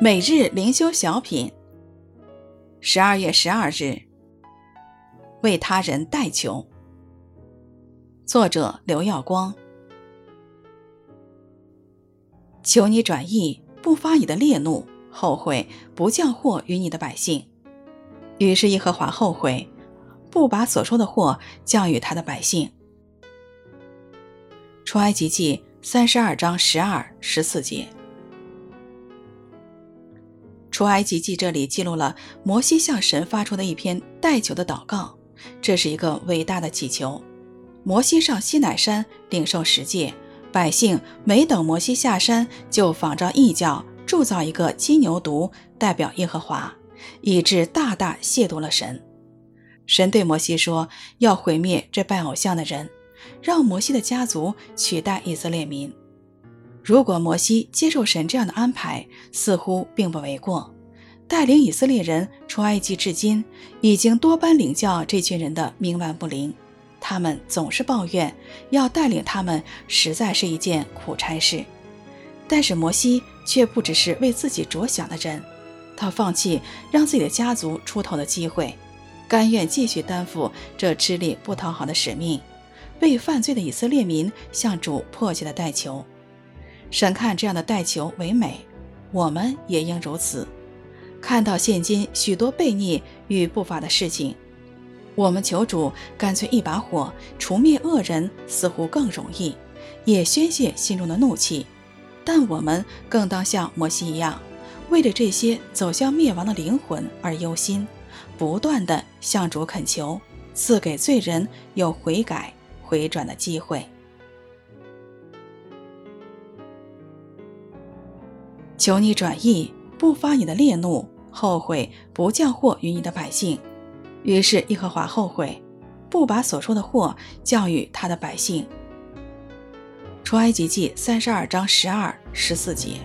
每日灵修小品，十二月十二日，为他人代求。作者刘耀光。求你转意，不发你的烈怒，后悔不降祸于你的百姓。于是耶和华后悔，不把所说的祸降与他的百姓。出埃及记三十二章十二、十四节。出埃及记这里记录了摩西向神发出的一篇代求的祷告，这是一个伟大的祈求。摩西上西乃山领受十诫，百姓没等摩西下山，就仿照异教铸造一个金牛犊，代表耶和华，以致大大亵渎了神。神对摩西说：“要毁灭这拜偶像的人，让摩西的家族取代以色列民。”如果摩西接受神这样的安排，似乎并不为过。带领以色列人出埃及至今，已经多班领教这群人的冥顽不灵。他们总是抱怨，要带领他们实在是一件苦差事。但是摩西却不只是为自己着想的人，他放弃让自己的家族出头的机会，甘愿继续担负这吃力不讨好的使命，为犯罪的以色列民向主迫切的代求。神看这样的代求为美，我们也应如此。看到现今许多悖逆与不法的事情，我们求主干脆一把火除灭恶人，似乎更容易，也宣泄心中的怒气。但我们更当像摩西一样，为着这些走向灭亡的灵魂而忧心，不断地向主恳求，赐给罪人有悔改回转的机会。求你转意，不发你的烈怒，后悔不降祸于你的百姓。于是耶和华后悔，不把所说的祸降与他的百姓。出埃及记三十二章十二、十四节。